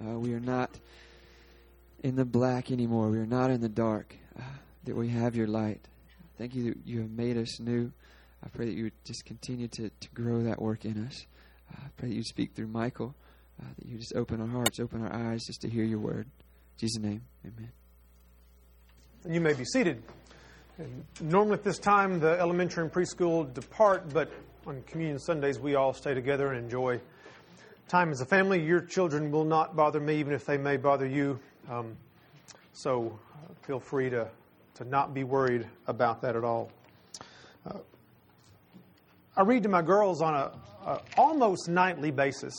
Uh, we are not in the black anymore. We are not in the dark. Uh, that we have your light. Thank you that you have made us new. I pray that you would just continue to, to grow that work in us. Uh, I pray that you speak through Michael, uh, that you just open our hearts, open our eyes just to hear your word. In Jesus' name, amen. And you may be seated. And normally at this time, the elementary and preschool depart, but on Communion Sundays, we all stay together and enjoy time as a family. Your children will not bother me, even if they may bother you. Um, so uh, feel free to, to not be worried about that at all. Uh, I read to my girls on a, almost nightly basis,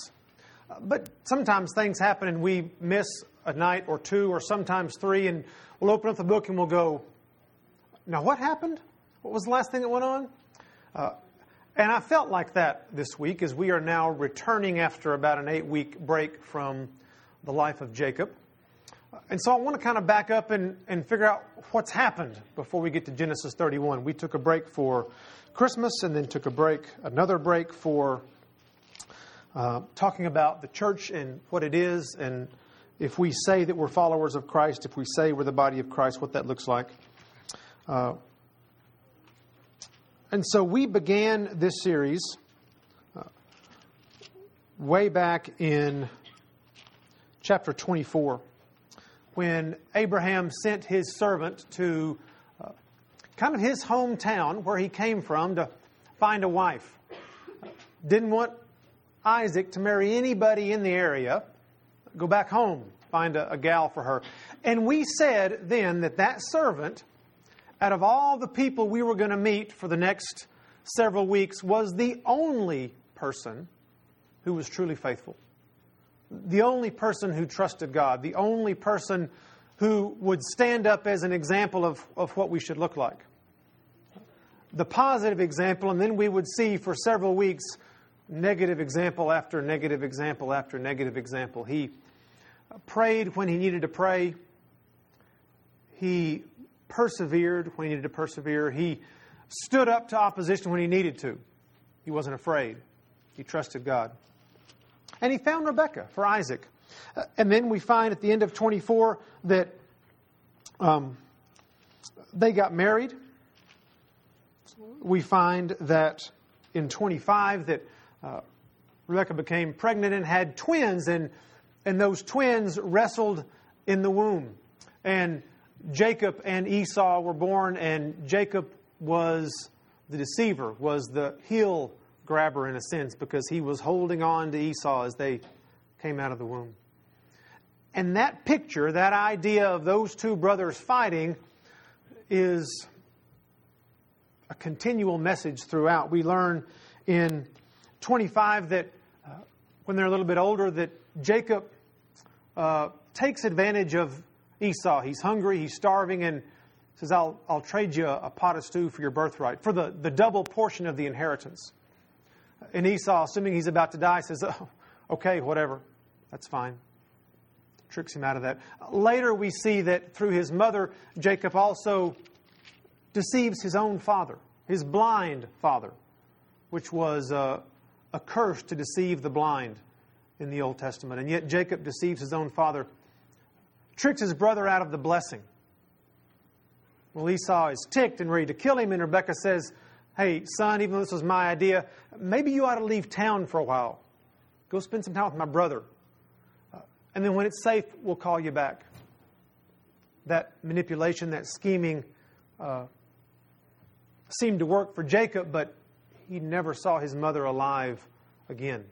uh, but sometimes things happen and we miss a night or two or sometimes three, and we'll open up the book and we'll go, Now, what happened? What was the last thing that went on? Uh, and I felt like that this week as we are now returning after about an eight week break from the life of Jacob. And so I want to kind of back up and, and figure out what's happened before we get to Genesis 31. We took a break for Christmas and then took a break, another break for uh, talking about the church and what it is and if we say that we're followers of Christ, if we say we're the body of Christ, what that looks like. Uh, and so we began this series uh, way back in chapter 24 when Abraham sent his servant to uh, kind of his hometown where he came from to find a wife. Didn't want Isaac to marry anybody in the area go back home, find a, a gal for her. And we said then that that servant, out of all the people we were going to meet for the next several weeks, was the only person who was truly faithful. The only person who trusted God, the only person who would stand up as an example of, of what we should look like. The positive example, and then we would see for several weeks negative example after negative example after negative example. He prayed when he needed to pray. He persevered when he needed to persevere. He stood up to opposition when he needed to. He wasn't afraid. He trusted God. And he found Rebekah for Isaac. Uh, and then we find at the end of 24 that um, they got married. We find that in 25 that uh, Rebekah became pregnant and had twins, and, and those twins wrestled in the womb. And Jacob and Esau were born, and Jacob was the deceiver, was the heel grabber in a sense, because he was holding on to Esau as they came out of the womb. And that picture, that idea of those two brothers fighting, is a continual message throughout. We learn in 25 that uh, when they're a little bit older, that Jacob uh, takes advantage of Esau. He's hungry, he's starving, and says, I'll, I'll trade you a, pot of stew for your birthright, for the, the double portion of the inheritance. And Esau, assuming he's about to die, says, oh, Okay, whatever. That's fine. Tricks him out of that. Later, we see that through his mother, Jacob also deceives his own father, his blind father, which was uh, a curse to deceive the blind in the Old Testament. And yet Jacob deceives his own father, tricks his brother out of the blessing. Well, Esau is ticked and ready to kill him, and Rebekah says, Hey, son, even though this was my idea, maybe you ought to leave town for a while. Go spend some time with my brother. Uh, and then when it's safe, we'll call you back. That manipulation, that scheming uh, seemed to work for Jacob, but he never saw his mother alive again.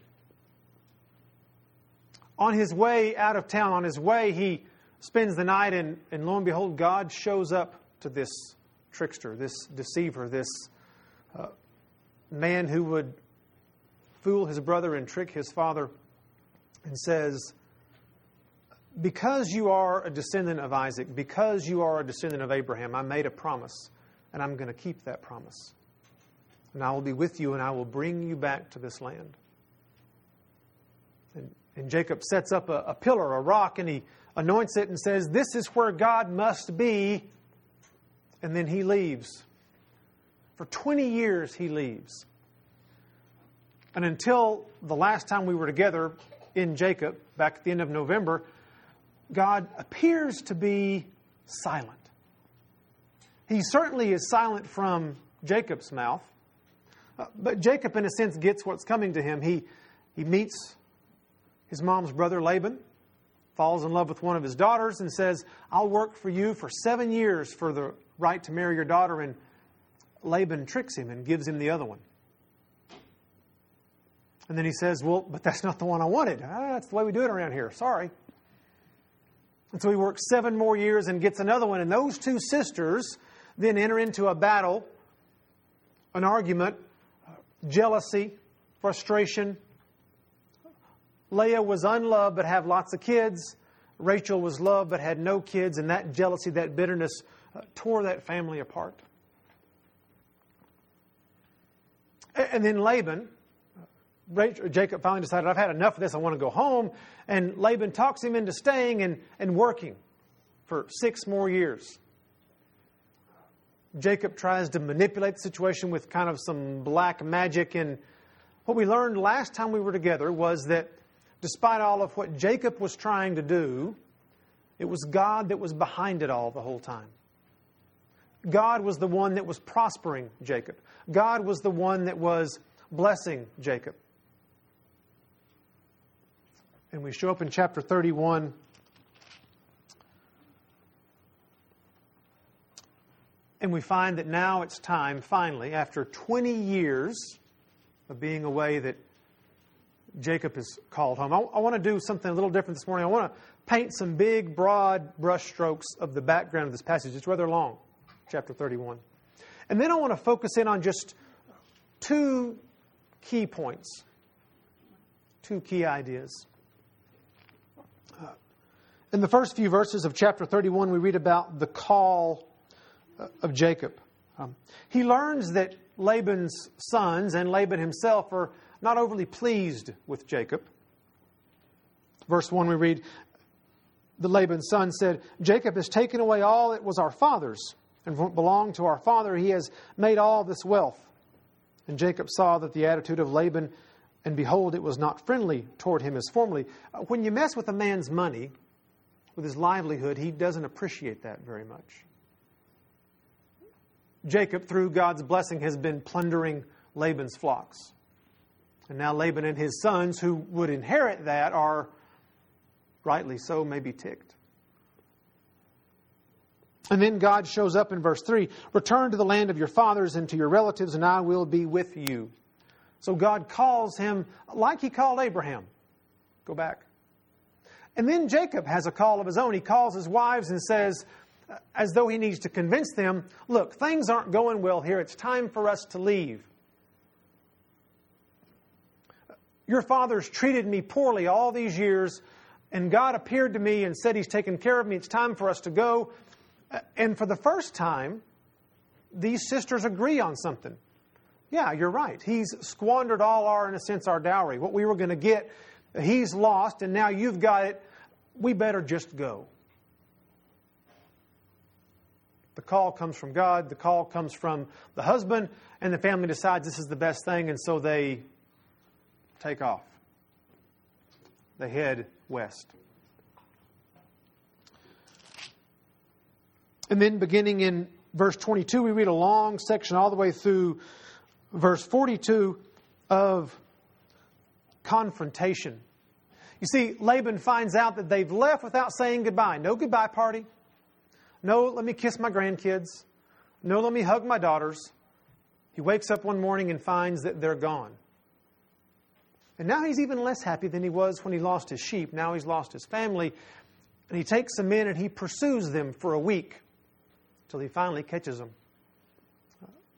On his way out of town, on his way, he spends the night, and, and lo and behold, God shows up to this trickster, this deceiver, this uh, man who would fool his brother and trick his father, and says, Because you are a descendant of Isaac, because you are a descendant of Abraham, I made a promise, and I'm going to keep that promise and I will be with you, and I will bring you back to this land. And, and Jacob sets up a, a pillar, a rock, and he anoints it and says, This is where God must be. And then he leaves. For 20 years, he leaves. And until the last time we were together, in Jacob back at the end of November, God appears to be silent. He certainly is silent from Jacob's mouth, uh, but Jacob, in a sense, gets what's coming to him. He, he meets his mom's brother Laban, falls in love with one of his daughters, and says, I'll work for you for seven years for the right to marry your daughter. And Laban tricks him and gives him the other one. And then he says, Well, but that's not the one I wanted. Ah, that's the way we do it around here. Sorry. And so he works seven more years and gets another one. And those two sisters then enter into a battle, an argument, jealousy, frustration. Leah was unloved but had lots of kids. Rachel was loved but had no kids. And that jealousy, that bitterness, uh, tore that family apart. And then Laban, Jacob finally decided, I've had enough of this, I want to go home. And Laban talks him into staying and, and working for six more years. Jacob tries to manipulate the situation with kind of some black magic. And what we learned last time we were together was that despite all of what Jacob was trying to do, it was God that was behind it all the whole time. God was the one that was prospering Jacob. God was the one that was blessing Jacob. And we show up in chapter 31. And we find that now it's time, finally, after 20 years of being away, that Jacob is called home. I, I want to do something a little different this morning. I want to paint some big, broad brushstrokes of the background of this passage. It's rather long, chapter 31. And then I want to focus in on just two key points, two key ideas. In the first few verses of chapter 31, we read about the call uh, of Jacob. Um, he learns that Laban's sons and Laban himself are not overly pleased with Jacob. Verse 1, we read, The Laban's son said, Jacob has taken away all that was our father's and what belonged to our father. He has made all this wealth. And Jacob saw that the attitude of Laban, and behold, it was not friendly toward him as formerly. Uh, when you mess with a man's money, with his livelihood, he doesn't appreciate that very much. Jacob, through God's blessing, has been plundering Laban's flocks. And now Laban and his sons, who would inherit that, are rightly so, maybe ticked. And then God shows up in verse 3 Return to the land of your fathers and to your relatives, and I will be with you. So God calls him like he called Abraham. Go back. And then Jacob has a call of his own. He calls his wives and says, as though he needs to convince them, look, things aren't going well here. It's time for us to leave. Your father's treated me poorly all these years, and God appeared to me and said he's taken care of me. It's time for us to go. Uh, and for the first time, these sisters agree on something. Yeah, you're right. He's squandered all our, in a sense, our dowry. What we were going to get, he's lost, and now you've got it we better just go. The call comes from God, the call comes from the husband, and the family decides this is the best thing, and so they take off. They head west. And then, beginning in verse 22, we read a long section all the way through verse 42 of confrontation you see, Laban finds out that they've left without saying goodbye. No goodbye party. No, let me kiss my grandkids. No, let me hug my daughters. He wakes up one morning and finds that they're gone. And now he's even less happy than he was when he lost his sheep. Now he's lost his family. And he takes some men and he pursues them for a week until he finally catches them.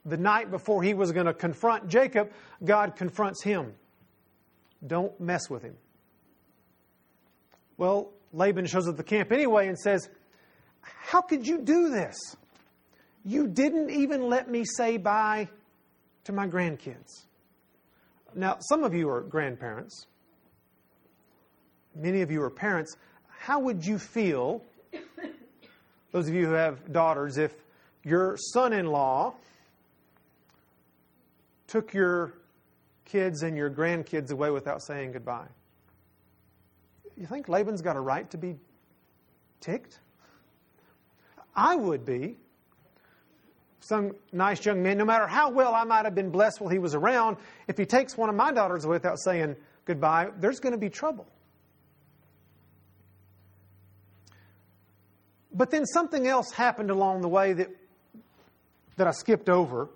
The night before he was going to confront Jacob, God confronts him. Don't mess with him. Well, Laban shows up at the camp anyway and says, How could you do this? You didn't even let me say bye to my grandkids. Now, some of you are grandparents, many of you are parents. How would you feel, those of you who have daughters, if your son in law took your kids and your grandkids away without saying goodbye? You think Laban's got a right to be ticked? I would be. Some nice young man, no matter how well I might have been blessed while he was around, if he takes one of my daughters without saying goodbye, there's going to be trouble. But then something else happened along the way that, that I skipped over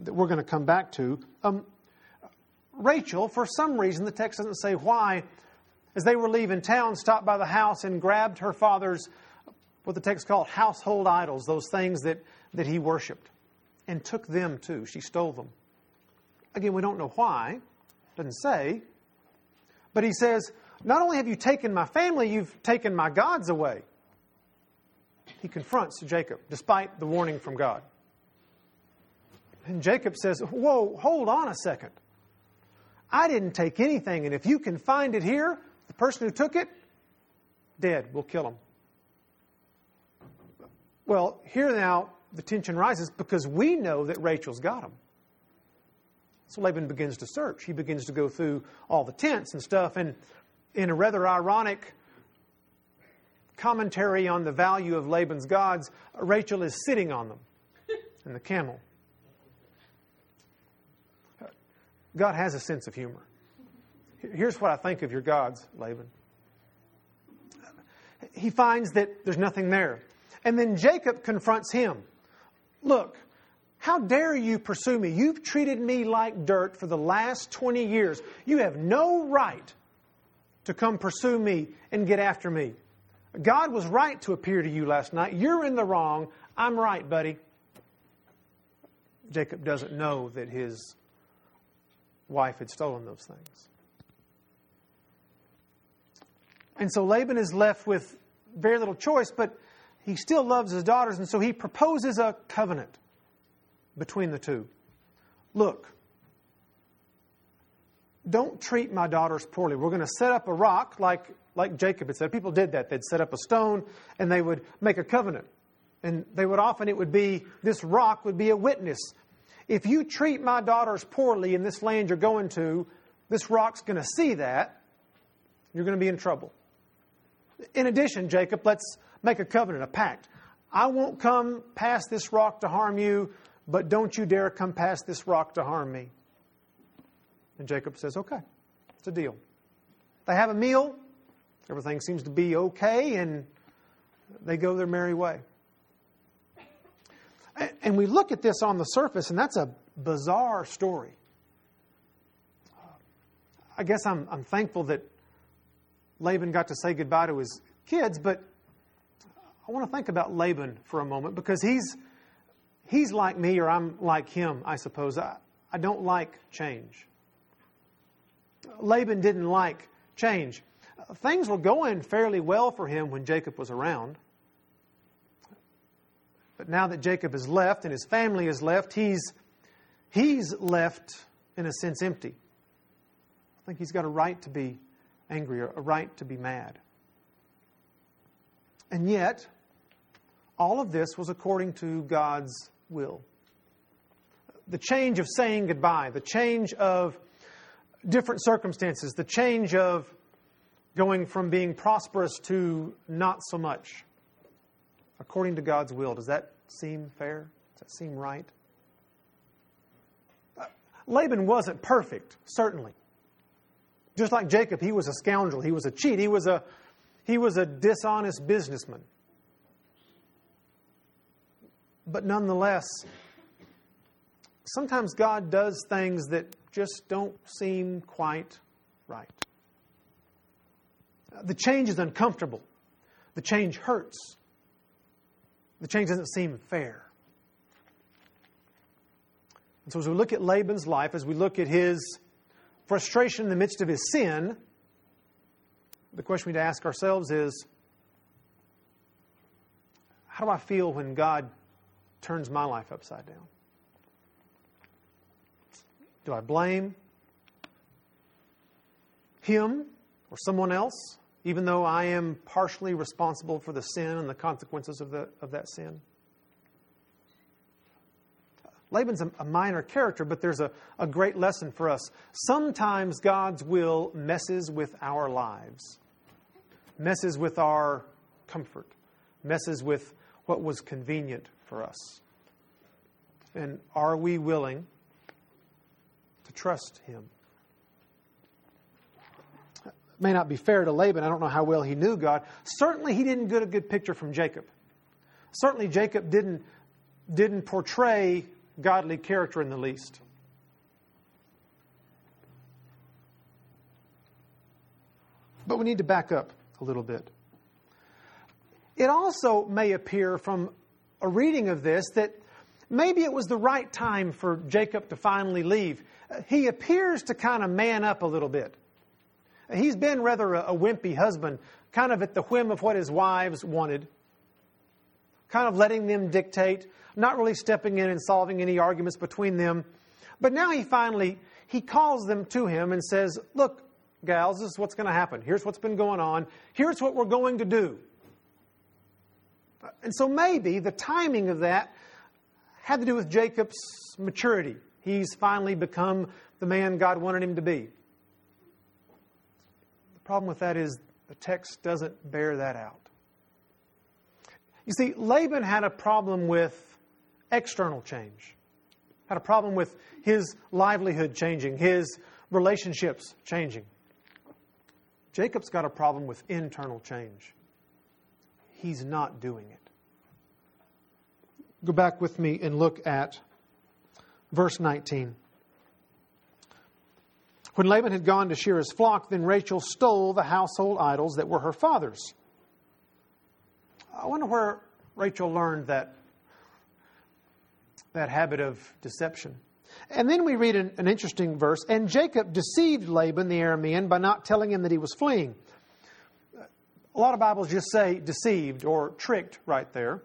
that we're going to come back to. Um, Rachel, for some reason, the text doesn't say why, as they were leaving town, stopped by the house and grabbed her father's, what the text called household idols, those things that, that he worshiped, and took them too. She stole them. Again, we don't know why, doesn't say. But he says, Not only have you taken my family, you've taken my gods away. He confronts Jacob, despite the warning from God. And Jacob says, Whoa, hold on a second. I didn't take anything, and if you can find it here, the person who took it, dead. We'll kill him. Well, here now the tension rises because we know that Rachel's got him. So Laban begins to search. He begins to go through all the tents and stuff, and in a rather ironic commentary on the value of Laban's gods, Rachel is sitting on them and the camel. God has a sense of humor. Here's what I think of your gods, Laban. He finds that there's nothing there. And then Jacob confronts him. Look, how dare you pursue me? You've treated me like dirt for the last 20 years. You have no right to come pursue me and get after me. God was right to appear to you last night. You're in the wrong. I'm right, buddy. Jacob doesn't know that his wife had stolen those things. And so Laban is left with very little choice, but he still loves his daughters, and so he proposes a covenant between the two. Look, don't treat my daughters poorly. We're going to set up a rock like, like Jacob had said. People did that. They'd set up a stone and they would make a covenant. And they would often, it would be, this rock would be a witness if you treat my daughters poorly in this land you're going to, this rock's going to see that. You're going to be in trouble. In addition, Jacob, let's make a covenant, a pact. I won't come past this rock to harm you, but don't you dare come past this rock to harm me. And Jacob says, okay, it's a deal. They have a meal, everything seems to be okay, and they go their merry way. And we look at this on the surface, and that's a bizarre story. I guess I'm, I'm thankful that Laban got to say goodbye to his kids, but I want to think about Laban for a moment because he's, he's like me or I'm like him, I suppose. I, I don't like change. Laban didn't like change. Things were going fairly well for him when Jacob was around. But now that Jacob has left and his family has left, he's, he's left, in a sense, empty. I think he's got a right to be angry, or a right to be mad. And yet, all of this was according to God's will. The change of saying goodbye, the change of different circumstances, the change of going from being prosperous to not so much according to God's will. Does that seem fair? Does that seem right? Uh, Laban wasn't perfect, certainly. Just like Jacob, he was a scoundrel, he was a cheat, he was a, he was a dishonest businessman. But nonetheless, sometimes God does things that just don't seem quite right. The change is uncomfortable. The change hurts. The change doesn't seem fair. And so, as we look at Laban's life, as we look at his frustration in the midst of his sin, the question we need to ask ourselves is how do I feel when God turns my life upside down? Do I blame him or someone else? even though I am partially responsible for the sin and the consequences of, the, of that sin. Laban's a, a minor character, but there's a, a great lesson for us. Sometimes God's will messes with our lives. messes with our comfort, messes with what was convenient for us. And are we willing to trust him? It may not be fair to Laban. I don't know how well he knew God. Certainly, he didn't get a good picture from Jacob. Certainly, Jacob didn't, didn't portray godly character in the least. But we need to back up a little bit. It also may appear from a reading of this that maybe it was the right time for Jacob to finally leave. Uh, he appears to kind of man up a little bit. He's been rather a, wimpy husband, kind of at the whim of what his wives wanted, kind of letting them dictate, not really stepping in and solving any arguments between them. But now he finally he calls them to him and says, "Look, gals, this is what's going to happen. Here's what's been going on. Here's what we're going to do." And so maybe the timing of that had to do with Jacob's maturity. He's finally become the man God wanted him to be. The problem with that is the text doesn't bear that out. You see, Laban had a problem with external change, had a problem with his livelihood changing, his relationships changing. Jacob's got a problem with internal change he's not doing it. Go back with me and look at verse 19. When Laban had gone to shear his flock, then Rachel stole the household idols that were her father's. I wonder where Rachel learned that, that habit of deception. And then we read an, an interesting verse. And Jacob deceived Laban the Aramean by not telling him that he was fleeing. A lot of Bibles just say deceived or tricked right there,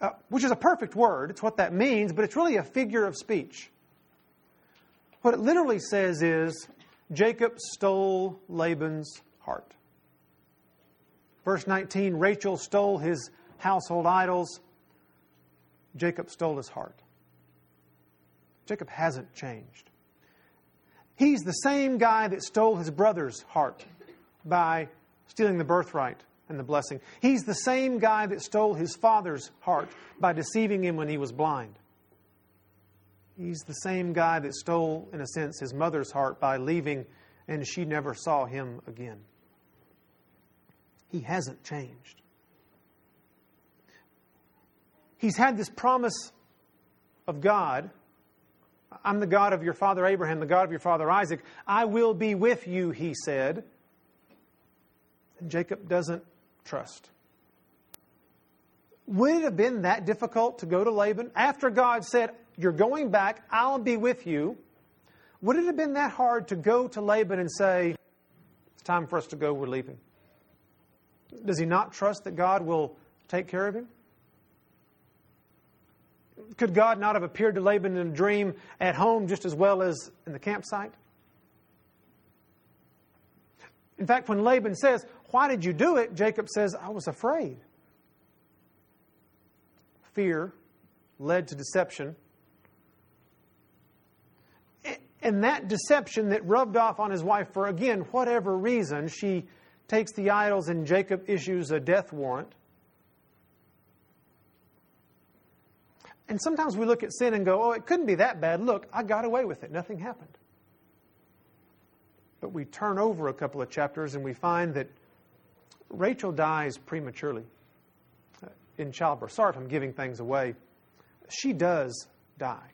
uh, which is a perfect word. It's what that means, but it's really a figure of speech. What it literally says is Jacob stole Laban's heart. Verse 19 Rachel stole his household idols, Jacob stole his heart. Jacob hasn't changed. He's the same guy that stole his brother's heart by stealing the birthright and the blessing. He's the same guy that stole his father's heart by deceiving him when he was blind. He's the same guy that stole, in a sense, his mother's heart by leaving and she never saw him again. He hasn't changed. He's had this promise of God I'm the God of your father Abraham, the God of your father Isaac. I will be with you, he said. Jacob doesn't trust. Would it have been that difficult to go to Laban? After God said, You're going back, I'll be with you. Would it have been that hard to go to Laban and say, It's time for us to go, we're leaving? Does he not trust that God will take care of him? Could God not have appeared to Laban in a dream at home just as well as in the campsite? In fact, when Laban says, Why did you do it? Jacob says, I was afraid. Fear led to deception. And that deception that rubbed off on his wife for, again, whatever reason, she takes the idols and Jacob issues a death warrant. And sometimes we look at sin and go, oh, it couldn't be that bad. Look, I got away with it. Nothing happened. But we turn over a couple of chapters and we find that Rachel dies prematurely uh, in childbirth. Sorry if I'm giving things away. She does die.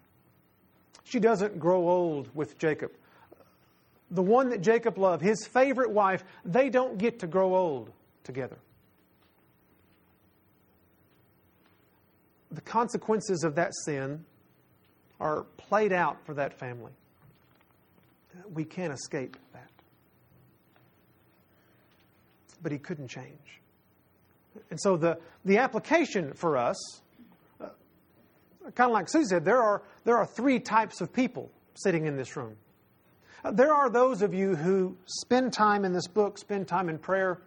She doesn't grow old with Jacob. The one that Jacob loved, his favorite wife, they don't get to grow old together. The consequences of that sin are played out for that family. We can't escape but he couldn't change. And so the, the application for us, uh, kind of like Sue said, there are, there are three types of people sitting in this room. Uh, there are those of you who spend time in this book, spend time in prayer,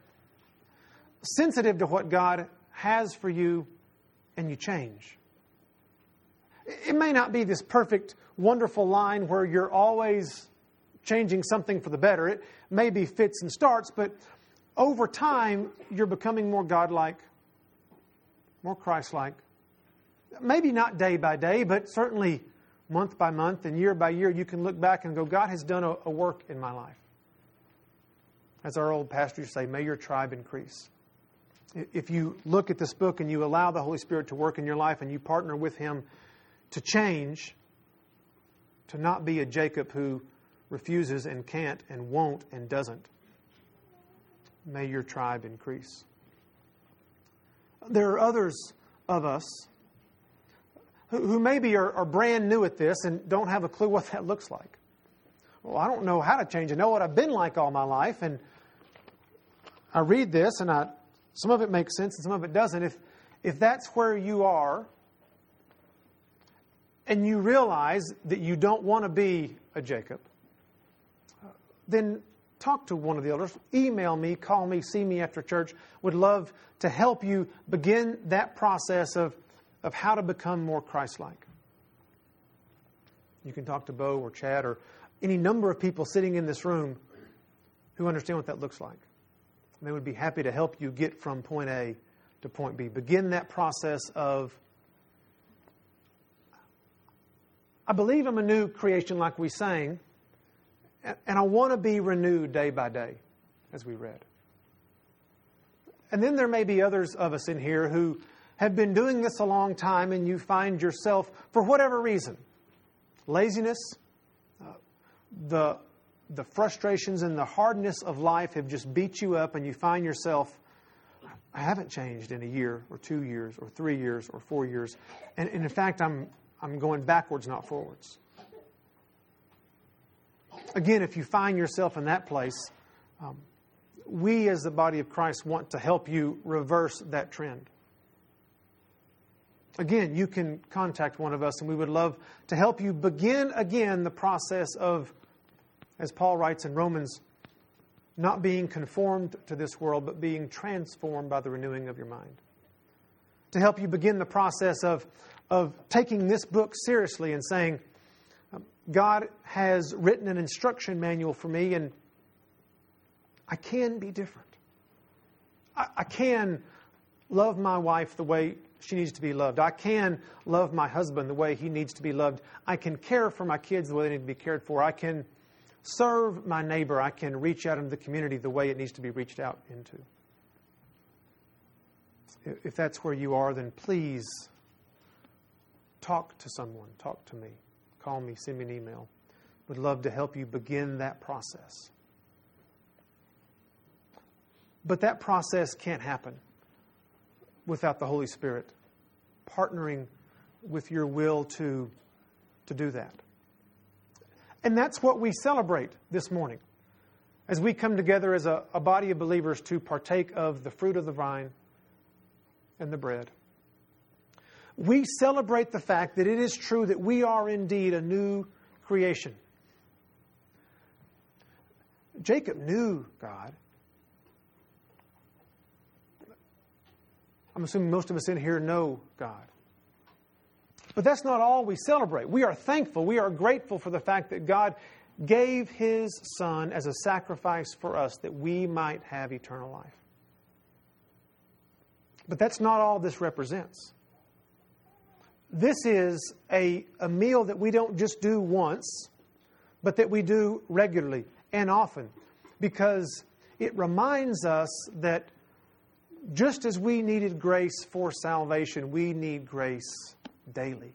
sensitive to what God has for you, and you change. It may not be this perfect, wonderful line where you're always changing something for the better. It may be fits and starts, but over time, you're becoming more godlike, more Christ like. Maybe not day by day, but certainly month by month and year by year, you can look back and go, God has done a, a work in my life. As our old pastors say, may your tribe increase. If you look at this book and you allow the Holy Spirit to work in your life and you partner with Him to change, to not be a Jacob who refuses and can't and won't and doesn't, may your tribe increase. There are others of us who, who maybe are, are brand new at this and don't have a clue what that looks like. Well, I don't know how to change. I know what I've been like all my life, and I read this, and I, some of it makes sense and some of it doesn't. If, if that's where you are, and you realize that you don't want to be a Jacob, then talk to one of the elders. Email me, call me, see me after church. Would love to help you begin that process of, of how to become more Christ like. You can talk to Bo or Chad or any number of people sitting in this room who understand what that looks like. They would be happy to help you get from point A to point B. Begin that process of I believe I'm a new creation, like we sang, and I want to be renewed day by day, as we read. And then there may be others of us in here who have been doing this a long time, and you find yourself, for whatever reason, laziness, uh, the, the frustrations and the hardness of life have just beat you up, and you find yourself, I haven't changed in a year, or two years, or three years, or four years. And, and in fact, I'm, I'm going backwards, not forwards. Again, if you find yourself in that place, um, we as the body of Christ want to help you reverse that trend. Again, you can contact one of us, and we would love to help you begin again the process of, as Paul writes in Romans, not being conformed to this world, but being transformed by the renewing of your mind. To help you begin the process of of taking this book seriously and saying, God has written an instruction manual for me, and I can be different. I, I, can love my wife the way she needs to be loved. I can love my husband the way he needs to be loved. I can care for my kids the way they need to be cared for. I can serve my neighbor. I can reach out into the community the way it needs to be reached out into. If that's where you are, then please talk to someone, talk to me, call me, send me an email. Would love to help you begin that process. But that process can't happen without the Holy Spirit partnering with your will to, to do that. And that's what we celebrate this morning as we come together as a, a body of believers to partake of the fruit of the vine and the bread we celebrate the fact that it is true that we are indeed a new creation. Jacob knew God. I'm assuming most of us in here know God. But that's not all we celebrate. We are thankful, we are grateful for the fact that God gave his Son as a sacrifice for us that we might have eternal life. But that's not all this represents this is a, a meal that we don't just do once, but that we do regularly and often because it reminds us that just as we needed grace for salvation, we need grace daily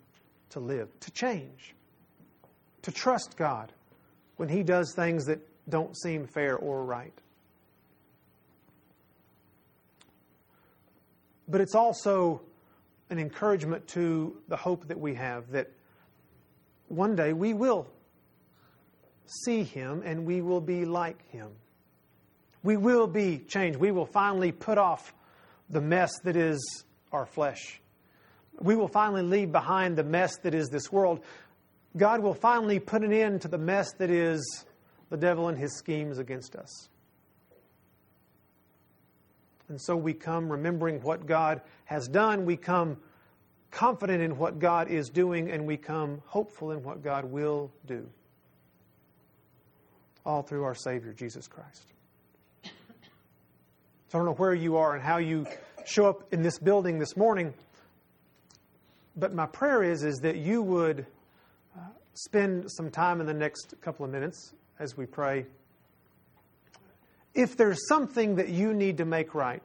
to live, to change, to trust God when He does things that don't seem fair or right. But it's also an encouragement to the hope that we have that one day we will see Him and we will be like Him. We will be changed. We will finally put off the mess that is our flesh. We will finally leave behind the mess that is this world. God will finally put an end to the mess that is the devil and his schemes against us. And so we come remembering what God has done. We come confident in what God is doing, and we come hopeful in what God will do. All through our Savior, Jesus Christ. So I don't know where you are and how you show up in this building this morning, but my prayer is is that you would uh, spend some time in the next couple of minutes as we pray. If there's something that you need to make right,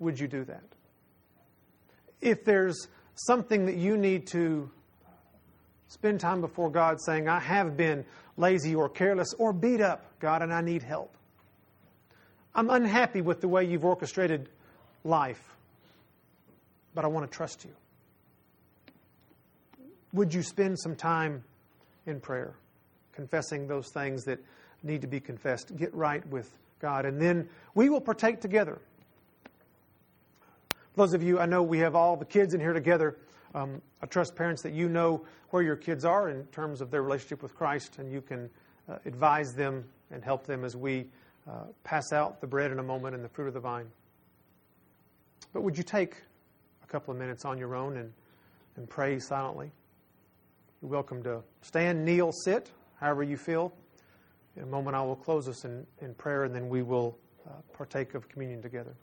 would you do that? If there's something that you need to spend time before God saying, I have been lazy or careless or beat up, God, and I need help. I'm unhappy with the way you've orchestrated life, but I want to trust you. Would you spend some time in prayer, confessing those things that need to be confessed? Get right with God, and then we will partake together. those of you, I know we have all the kids in here together. Um, I trust parents that you know where your kids are in terms of their relationship with Christ, and you can uh, advise them and help them as we uh, pass out the bread in a moment and the fruit of the vine. But would you take a couple of minutes on your own and, and pray silently? You're welcome to stand, kneel, sit, however you feel. In a moment, I will close us in, in prayer, and then we will uh, partake of communion together.